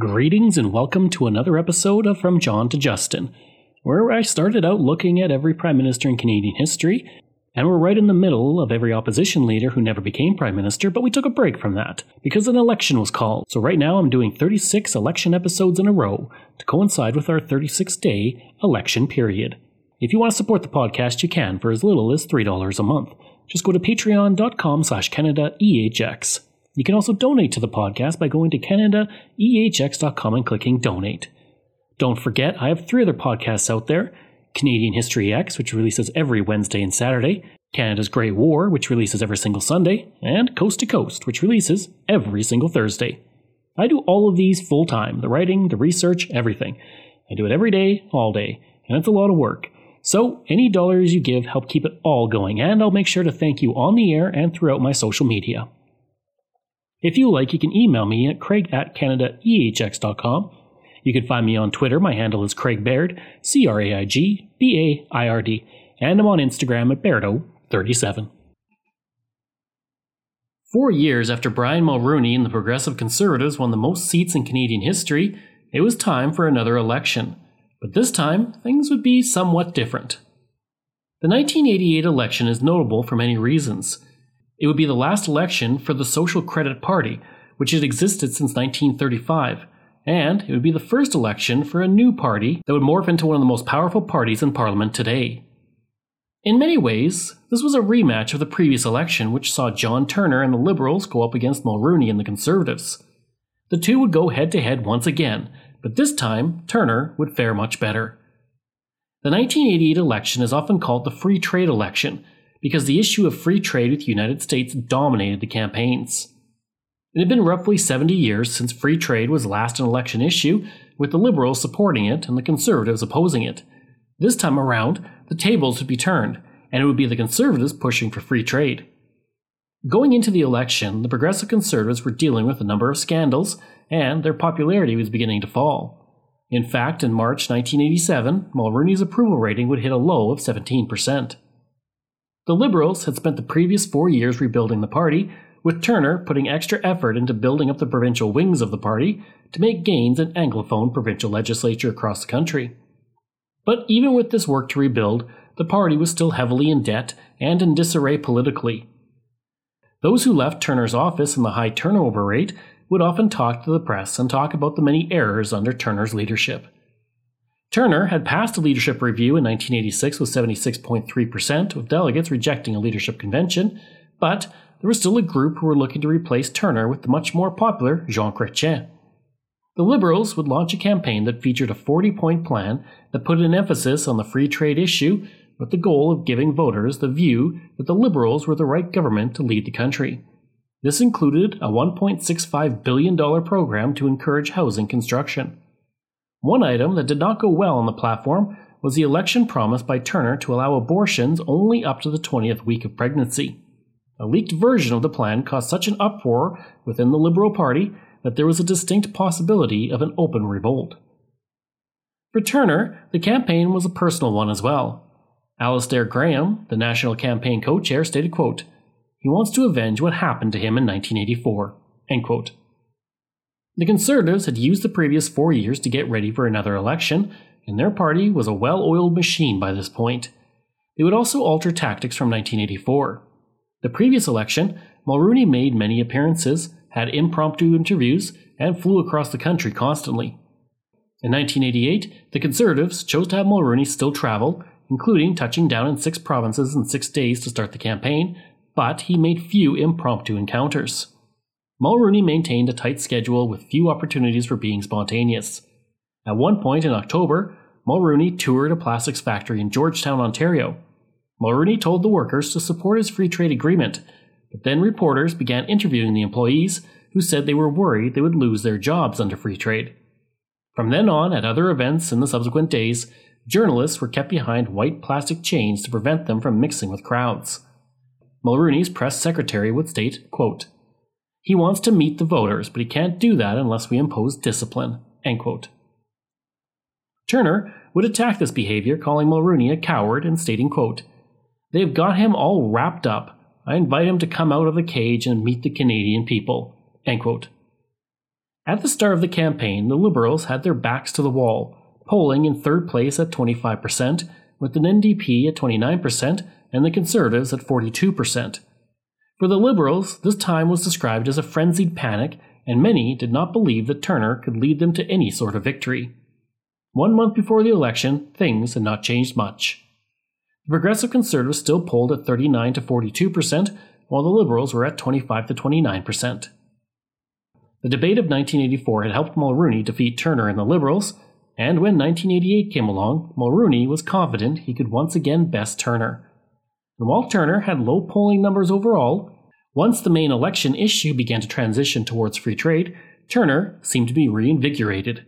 Greetings and welcome to another episode of From John to Justin, where I started out looking at every Prime Minister in Canadian history, and we're right in the middle of every opposition leader who never became Prime Minister, but we took a break from that because an election was called. So right now I'm doing 36 election episodes in a row to coincide with our 36 day election period. If you want to support the podcast, you can for as little as $3 a month. Just go to patreon.com slash CanadaEHX. You can also donate to the podcast by going to CanadaEHX.com and clicking donate. Don't forget, I have three other podcasts out there Canadian History X, which releases every Wednesday and Saturday, Canada's Great War, which releases every single Sunday, and Coast to Coast, which releases every single Thursday. I do all of these full time the writing, the research, everything. I do it every day, all day, and it's a lot of work. So, any dollars you give help keep it all going, and I'll make sure to thank you on the air and throughout my social media. If you like, you can email me at craig at canadaehx.com. You can find me on Twitter. My handle is Craig Baird, C R A I G B A I R D, and I'm on Instagram at Bairdo37. Four years after Brian Mulroney and the Progressive Conservatives won the most seats in Canadian history, it was time for another election. But this time, things would be somewhat different. The 1988 election is notable for many reasons. It would be the last election for the Social Credit Party, which had existed since 1935, and it would be the first election for a new party that would morph into one of the most powerful parties in Parliament today. In many ways, this was a rematch of the previous election, which saw John Turner and the Liberals go up against Mulroney and the Conservatives. The two would go head to head once again, but this time Turner would fare much better. The 1988 election is often called the free trade election because the issue of free trade with the United States dominated the campaigns. It had been roughly 70 years since free trade was last an election issue, with the Liberals supporting it and the Conservatives opposing it. This time around, the tables would be turned, and it would be the Conservatives pushing for free trade. Going into the election, the Progressive Conservatives were dealing with a number of scandals, and their popularity was beginning to fall. In fact, in March 1987, Mulroney's approval rating would hit a low of 17%. The Liberals had spent the previous four years rebuilding the party, with Turner putting extra effort into building up the provincial wings of the party to make gains in Anglophone provincial legislature across the country. But even with this work to rebuild, the party was still heavily in debt and in disarray politically. Those who left Turner's office in the high turnover rate would often talk to the press and talk about the many errors under Turner's leadership. Turner had passed a leadership review in 1986 with 76.3% of delegates rejecting a leadership convention, but there was still a group who were looking to replace Turner with the much more popular Jean Chrétien. The Liberals would launch a campaign that featured a 40 point plan that put an emphasis on the free trade issue with the goal of giving voters the view that the Liberals were the right government to lead the country. This included a $1.65 billion program to encourage housing construction. One item that did not go well on the platform was the election promise by Turner to allow abortions only up to the 20th week of pregnancy. A leaked version of the plan caused such an uproar within the Liberal Party that there was a distinct possibility of an open revolt. For Turner, the campaign was a personal one as well. Alastair Graham, the national campaign co-chair, stated, quote, He wants to avenge what happened to him in 1984. End quote. The Conservatives had used the previous four years to get ready for another election, and their party was a well oiled machine by this point. They would also alter tactics from 1984. The previous election, Mulroney made many appearances, had impromptu interviews, and flew across the country constantly. In 1988, the Conservatives chose to have Mulroney still travel, including touching down in six provinces in six days to start the campaign, but he made few impromptu encounters. Mulroney maintained a tight schedule with few opportunities for being spontaneous. At one point in October, Mulroney toured a plastics factory in Georgetown, Ontario. Mulroney told the workers to support his free trade agreement, but then reporters began interviewing the employees who said they were worried they would lose their jobs under free trade. From then on, at other events in the subsequent days, journalists were kept behind white plastic chains to prevent them from mixing with crowds. Mulroney's press secretary would state, quote, he wants to meet the voters, but he can't do that unless we impose discipline. Turner would attack this behavior, calling Mulroney a coward and stating, quote, They've got him all wrapped up. I invite him to come out of the cage and meet the Canadian people. At the start of the campaign, the Liberals had their backs to the wall, polling in third place at 25%, with the NDP at 29% and the Conservatives at 42%. For the Liberals, this time was described as a frenzied panic, and many did not believe that Turner could lead them to any sort of victory. One month before the election, things had not changed much. The Progressive Conservatives still polled at 39 to 42%, while the Liberals were at 25 to 29%. The debate of 1984 had helped Mulroney defeat Turner and the Liberals, and when 1988 came along, Mulroney was confident he could once again best Turner. And while Turner had low polling numbers overall, once the main election issue began to transition towards free trade, Turner seemed to be reinvigorated.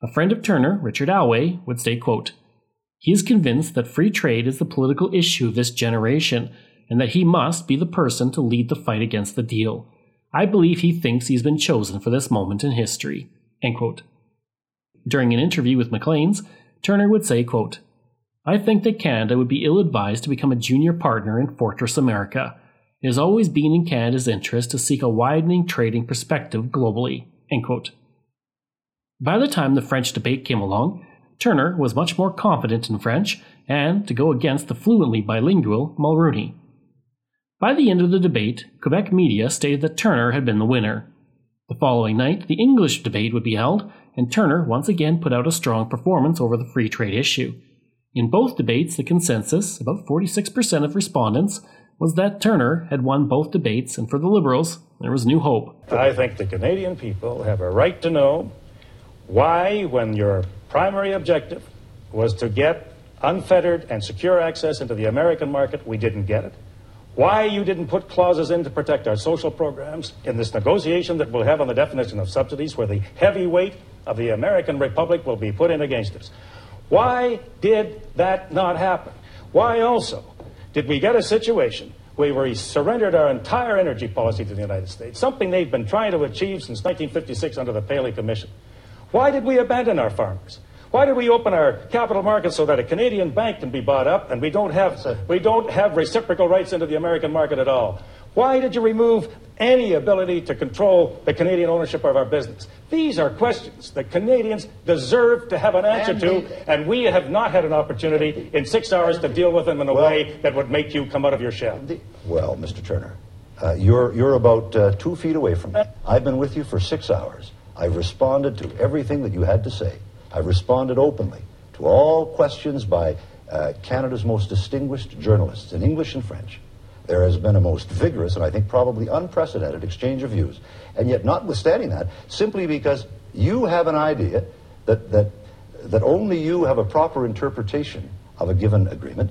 A friend of Turner, Richard Alway, would say, quote, He is convinced that free trade is the political issue of this generation, and that he must be the person to lead the fight against the deal. I believe he thinks he's been chosen for this moment in history. During an interview with Maclean's, Turner would say, quote, I think that Canada would be ill advised to become a junior partner in Fortress America. It has always been in Canada's interest to seek a widening trading perspective globally. By the time the French debate came along, Turner was much more confident in French and to go against the fluently bilingual Mulroney. By the end of the debate, Quebec media stated that Turner had been the winner. The following night, the English debate would be held, and Turner once again put out a strong performance over the free trade issue. In both debates, the consensus, about 46% of respondents, was that Turner had won both debates, and for the Liberals, there was new hope. I think the Canadian people have a right to know why, when your primary objective was to get unfettered and secure access into the American market, we didn't get it. Why you didn't put clauses in to protect our social programs in this negotiation that we'll have on the definition of subsidies, where the heavy weight of the American Republic will be put in against us. Why did that not happen? Why also did we get a situation where we surrendered our entire energy policy to the United States, something they've been trying to achieve since 1956 under the Paley Commission? Why did we abandon our farmers? Why did we open our capital markets so that a Canadian bank can be bought up and we don't have, we don't have reciprocal rights into the American market at all? Why did you remove any ability to control the Canadian ownership of our business? These are questions that Canadians deserve to have an answer to, and we have not had an opportunity in six hours to deal with them in a well, way that would make you come out of your shell. Well, Mr. Turner, uh, you're, you're about uh, two feet away from me. I've been with you for six hours. I've responded to everything that you had to say. I've responded openly to all questions by uh, Canada's most distinguished journalists in English and French. There has been a most vigorous and I think probably unprecedented exchange of views. And yet, notwithstanding that, simply because you have an idea that, that, that only you have a proper interpretation of a given agreement,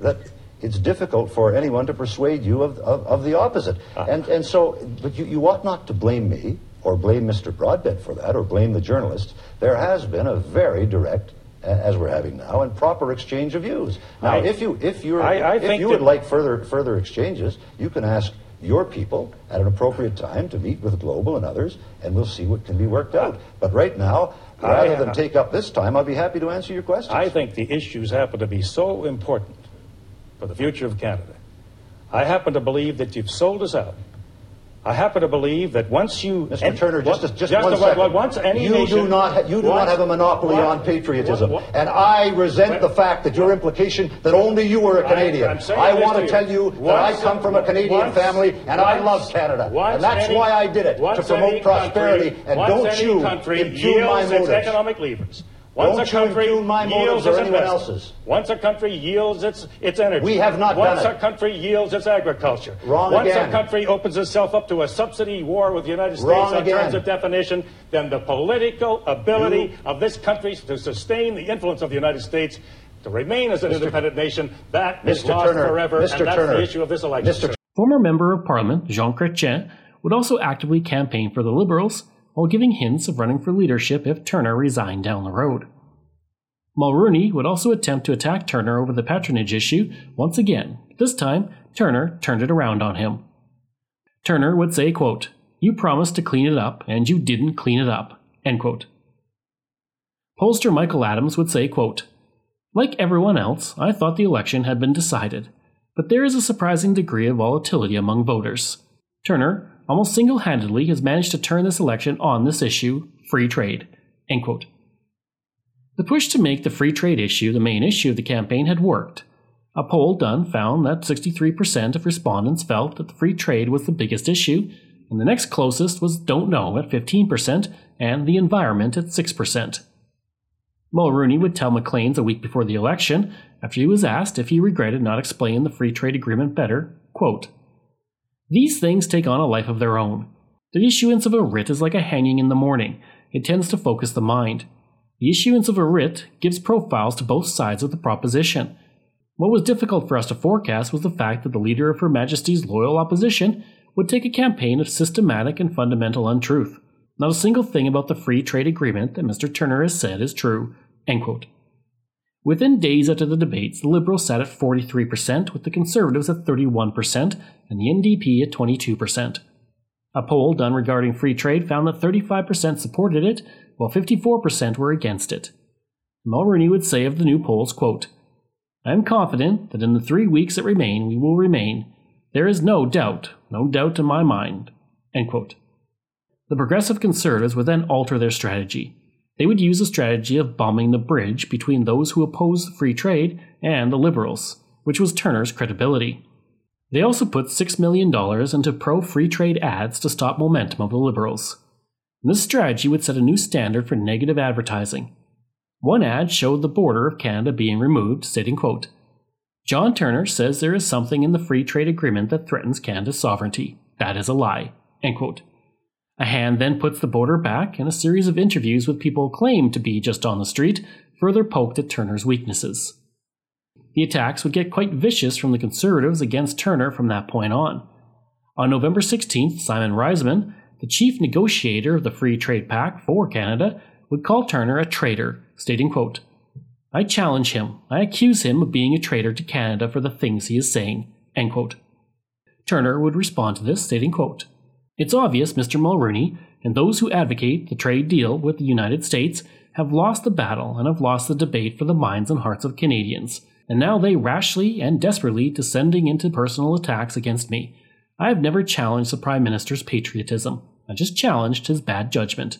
that it's difficult for anyone to persuade you of, of, of the opposite. Uh, and, and so, but you, you ought not to blame me or blame Mr. Broadbent for that, or blame the journalists. There has been a very direct, as we're having now, and proper exchange of views. Now, I, if you if you if you would like further further exchanges, you can ask your people at an appropriate time to meet with Global and others, and we'll see what can be worked out. But right now, rather I, than take up this time, I'll be happy to answer your questions. I think the issues happen to be so important for the future of Canada. I happen to believe that you've sold us out I happen to believe that once you, Mr. And, Turner, just, just, just, just one second. Once any you nation, do not, you do once, not have a monopoly what, on patriotism, what, what, and I resent the fact that your implication that only you are a Canadian. I, I want to tell you that I come from a Canadian once, family, and I love Canada, and that's any, why I did it to promote prosperity. Country, and don't you impugn my motives. economic levers. Once Don't a country you my yields its anyone else's. Once a country yields its, its energy. We have not Once done a country yields its agriculture. Wrong Once again. a country opens itself up to a subsidy war with the United States Wrong on again. terms of definition, then the political ability you... of this country to sustain the influence of the United States to remain as an Mr. independent nation, that Mr. is lost Turner, forever, Mr. and that's Turner, the issue of this election. Mr. Former Member of Parliament Jean Chrétien would also actively campaign for the Liberals while giving hints of running for leadership if Turner resigned down the road. Mulroney would also attempt to attack Turner over the patronage issue once again. This time, Turner turned it around on him. Turner would say, quote, You promised to clean it up, and you didn't clean it up. End quote. Pollster Michael Adams would say, quote, Like everyone else, I thought the election had been decided, but there is a surprising degree of volatility among voters. Turner almost single handedly has managed to turn this election on this issue free trade. The push to make the free trade issue the main issue of the campaign had worked. A poll done found that 63% of respondents felt that free trade was the biggest issue, and the next closest was don't know at 15% and the environment at 6%. Mulroney would tell Maclean's a week before the election, after he was asked if he regretted not explaining the free trade agreement better, quote, These things take on a life of their own. The issuance of a writ is like a hanging in the morning. It tends to focus the mind. The issuance of a writ gives profiles to both sides of the proposition. What was difficult for us to forecast was the fact that the leader of Her Majesty's loyal opposition would take a campaign of systematic and fundamental untruth. Not a single thing about the free trade agreement that Mr. Turner has said is true. Within days after the debates, the Liberals sat at 43%, with the Conservatives at 31%, and the NDP at 22%. A poll done regarding free trade found that 35% supported it, while 54% were against it. Mulroney would say of the new polls, quote, I am confident that in the three weeks that remain, we will remain. There is no doubt, no doubt in my mind. The progressive conservatives would then alter their strategy. They would use a strategy of bombing the bridge between those who opposed free trade and the liberals, which was Turner's credibility. They also put $6 million into pro free trade ads to stop momentum of the liberals. This strategy would set a new standard for negative advertising. One ad showed the border of Canada being removed, stating, quote, John Turner says there is something in the free trade agreement that threatens Canada's sovereignty. That is a lie. End quote. A hand then puts the border back, and a series of interviews with people claimed to be just on the street further poked at Turner's weaknesses. The attacks would get quite vicious from the Conservatives against Turner from that point on. On November 16th, Simon Reisman, the chief negotiator of the Free Trade Pact for Canada, would call Turner a traitor, stating, quote, I challenge him. I accuse him of being a traitor to Canada for the things he is saying. Turner would respond to this, stating, quote, it's obvious Mr. Mulroney and those who advocate the trade deal with the United States have lost the battle and have lost the debate for the minds and hearts of Canadians, and now they rashly and desperately descending into personal attacks against me. I have never challenged the Prime Minister's patriotism. I just challenged his bad judgment.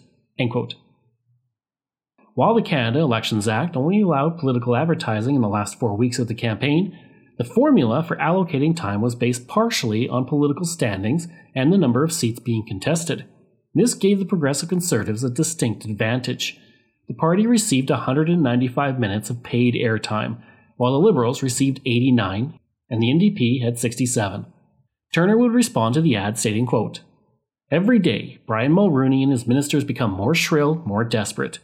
While the Canada Elections Act only allowed political advertising in the last four weeks of the campaign, the formula for allocating time was based partially on political standings and the number of seats being contested. This gave the Progressive Conservatives a distinct advantage. The party received 195 minutes of paid airtime, while the Liberals received 89 and the NDP had 67. Turner would respond to the ad stating, quote, Every day, Brian Mulroney and his ministers become more shrill, more desperate.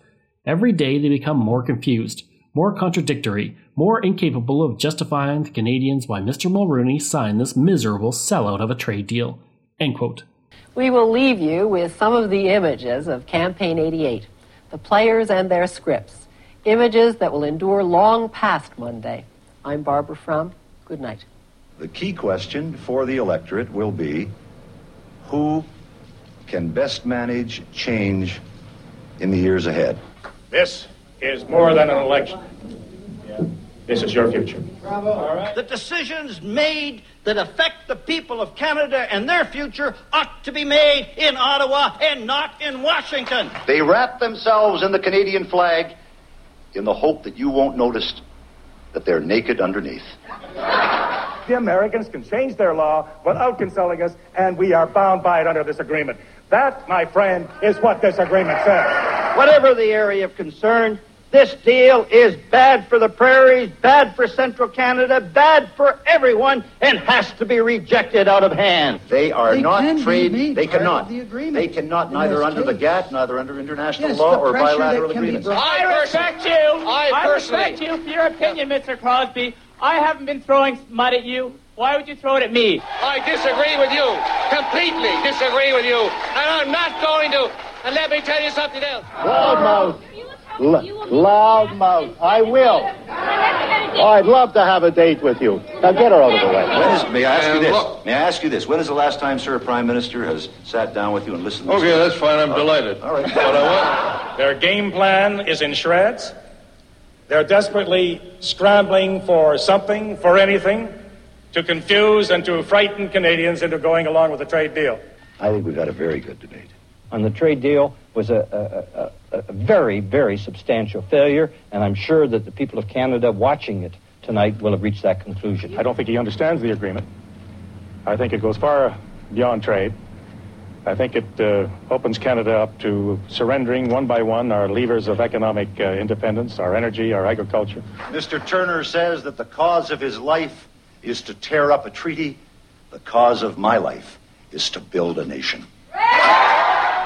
Every day they become more confused more contradictory, more incapable of justifying to Canadians why Mr. Mulroney signed this miserable sellout of a trade deal. We will leave you with some of the images of Campaign 88, the players and their scripts, images that will endure long past Monday. I'm Barbara Frum. Good night. The key question for the electorate will be who can best manage change in the years ahead? This is more than an election. This is your future. Bravo. All right. The decisions made that affect the people of Canada and their future ought to be made in Ottawa and not in Washington. They wrap themselves in the Canadian flag in the hope that you won't notice that they're naked underneath. The Americans can change their law without consulting us, and we are bound by it under this agreement. That, my friend, is what this agreement says. Whatever the area of concern, this deal is bad for the prairies, bad for central Canada, bad for everyone, and has to be rejected out of hand. They are they not trade. They cannot. The they cannot neither under the GATT, neither under international yes, law or bilateral agreements. I respect you. I, I respect you for your opinion, Mr. Crosby. I haven't been throwing mud at you. Why would you throw it at me? I disagree with you. Completely disagree with you. And I'm not going to. And let me tell you something else. Loudmouth. L- loudmouth. I will. Oh, I'd love to have a date with you. Now get her out of the way. When is, may I ask you this? May I ask you this? When is the last time, sir, a prime minister has sat down with you and listened? to Okay, that's fine. I'm delighted. All right. But I want... Their game plan is in shreds. They're desperately scrambling for something, for anything, to confuse and to frighten Canadians into going along with the trade deal. I think we've had a very good debate. On the trade deal was a, a, a, a very, very substantial failure, and I'm sure that the people of Canada watching it tonight will have reached that conclusion. I don't think he understands the agreement. I think it goes far beyond trade. I think it uh, opens Canada up to surrendering one by one our levers of economic uh, independence, our energy, our agriculture. Mr. Turner says that the cause of his life is to tear up a treaty. The cause of my life is to build a nation.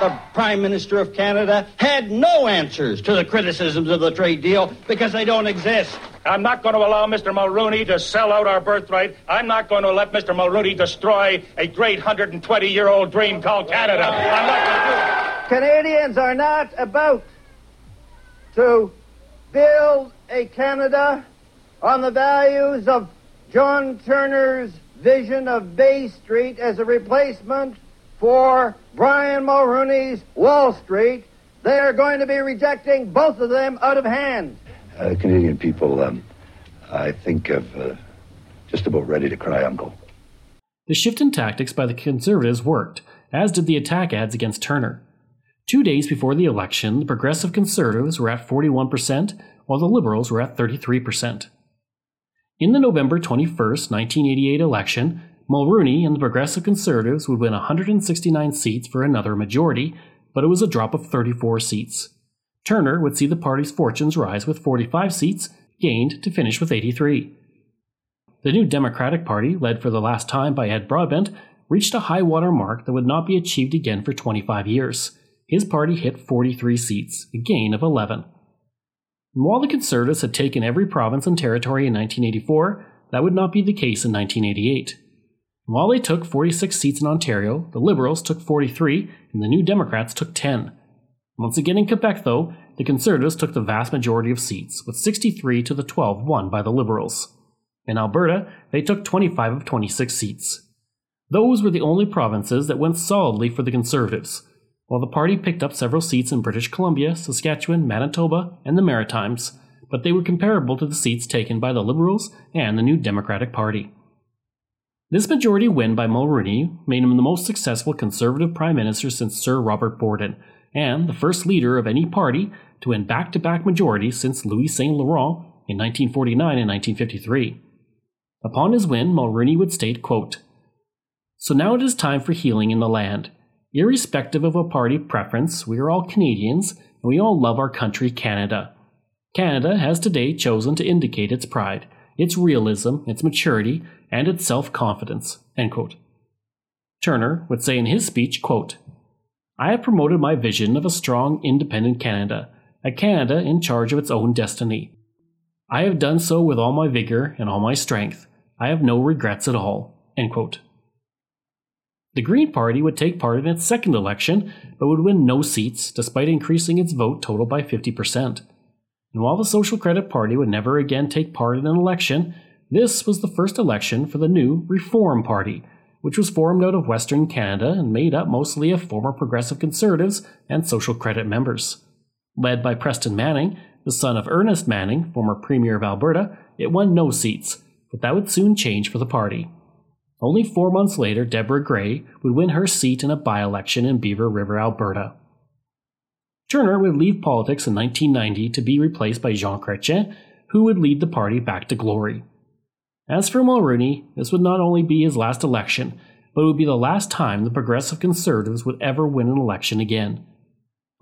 The Prime Minister of Canada had no answers to the criticisms of the trade deal because they don't exist. I'm not going to allow Mr. Mulroney to sell out our birthright. I'm not going to let Mr. Mulroney destroy a great 120 year old dream called Canada. I'm not going to do it. Canadians are not about to build a Canada on the values of John Turner's vision of Bay Street as a replacement for Brian Mulroney's Wall Street. They are going to be rejecting both of them out of hand. Uh, Canadian people, um, I think, have uh, just about ready to cry uncle. The shift in tactics by the Conservatives worked, as did the attack ads against Turner. Two days before the election, the Progressive Conservatives were at 41%, while the Liberals were at 33%. In the November 21, 1988 election, Mulroney and the Progressive Conservatives would win 169 seats for another majority, but it was a drop of 34 seats. Turner would see the party's fortunes rise with 45 seats, gained to finish with 83. The new Democratic Party, led for the last time by Ed Broadbent, reached a high water mark that would not be achieved again for 25 years. His party hit 43 seats, a gain of 11. And while the Conservatives had taken every province and territory in 1984, that would not be the case in 1988. While they took 46 seats in Ontario, the Liberals took 43 and the New Democrats took 10. Once again in Quebec, though, the Conservatives took the vast majority of seats, with 63 to the 12 won by the Liberals. In Alberta, they took 25 of 26 seats. Those were the only provinces that went solidly for the Conservatives, while the party picked up several seats in British Columbia, Saskatchewan, Manitoba, and the Maritimes, but they were comparable to the seats taken by the Liberals and the New Democratic Party. This majority win by Mulroney made him the most successful Conservative Prime Minister since Sir Robert Borden, and the first leader of any party to win back to back majorities since Louis Saint Laurent in 1949 and 1953. Upon his win, Mulroney would state, quote, So now it is time for healing in the land. Irrespective of a party preference, we are all Canadians, and we all love our country, Canada. Canada has today chosen to indicate its pride, its realism, its maturity, and its self confidence. Turner would say in his speech, quote, I have promoted my vision of a strong, independent Canada, a Canada in charge of its own destiny. I have done so with all my vigor and all my strength. I have no regrets at all. The Green Party would take part in its second election, but would win no seats, despite increasing its vote total by 50%. And while the Social Credit Party would never again take part in an election, this was the first election for the new Reform Party, which was formed out of Western Canada and made up mostly of former Progressive Conservatives and Social Credit members. Led by Preston Manning, the son of Ernest Manning, former Premier of Alberta, it won no seats, but that would soon change for the party. Only four months later, Deborah Grey would win her seat in a by election in Beaver River, Alberta. Turner would leave politics in 1990 to be replaced by Jean Chrétien, who would lead the party back to glory. As for Mulroney, this would not only be his last election, but it would be the last time the Progressive Conservatives would ever win an election again.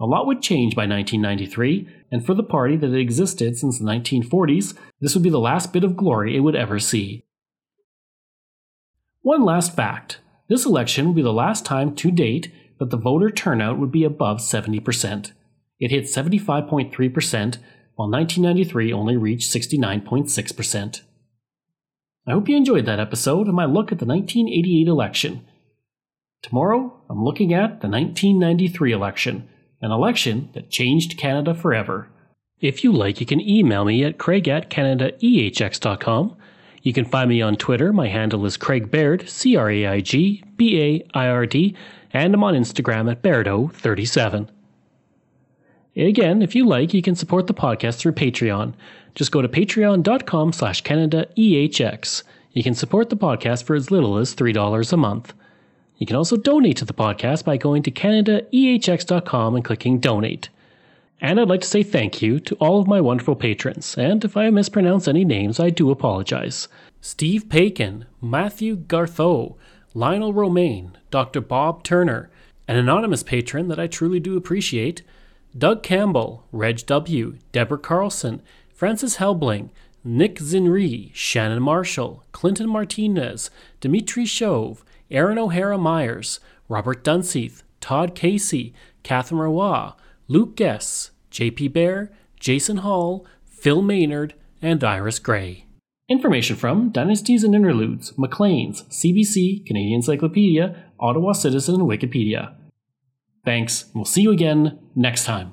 A lot would change by 1993, and for the party that had existed since the 1940s, this would be the last bit of glory it would ever see. One last fact this election would be the last time to date that the voter turnout would be above 70%. It hit 75.3%, while 1993 only reached 69.6%. I hope you enjoyed that episode of my look at the 1988 election. Tomorrow, I'm looking at the 1993 election, an election that changed Canada forever. If you like, you can email me at craig at canadaehx.com. You can find me on Twitter. My handle is Craig Baird, C R A I G B A I R D, and I'm on Instagram at Bairdo37. Again, if you like, you can support the podcast through Patreon. Just go to patreon.com slash CanadaEHX. You can support the podcast for as little as $3 a month. You can also donate to the podcast by going to CanadaEHX.com and clicking donate. And I'd like to say thank you to all of my wonderful patrons, and if I mispronounce any names, I do apologize. Steve Pakin, Matthew Gartho, Lionel Romaine, Dr. Bob Turner, an anonymous patron that I truly do appreciate, Doug Campbell, Reg W., Deborah Carlson, Francis Helbling, Nick Zinri, Shannon Marshall, Clinton Martinez, Dimitri Chauve, Aaron O'Hara Myers, Robert Dunseith, Todd Casey, Catherine Roy, Luke Guess, JP Bear, Jason Hall, Phil Maynard, and Iris Gray. Information from Dynasties and Interludes, Maclean's, CBC, Canadian Encyclopedia, Ottawa Citizen, and Wikipedia. Thanks, we'll see you again next time.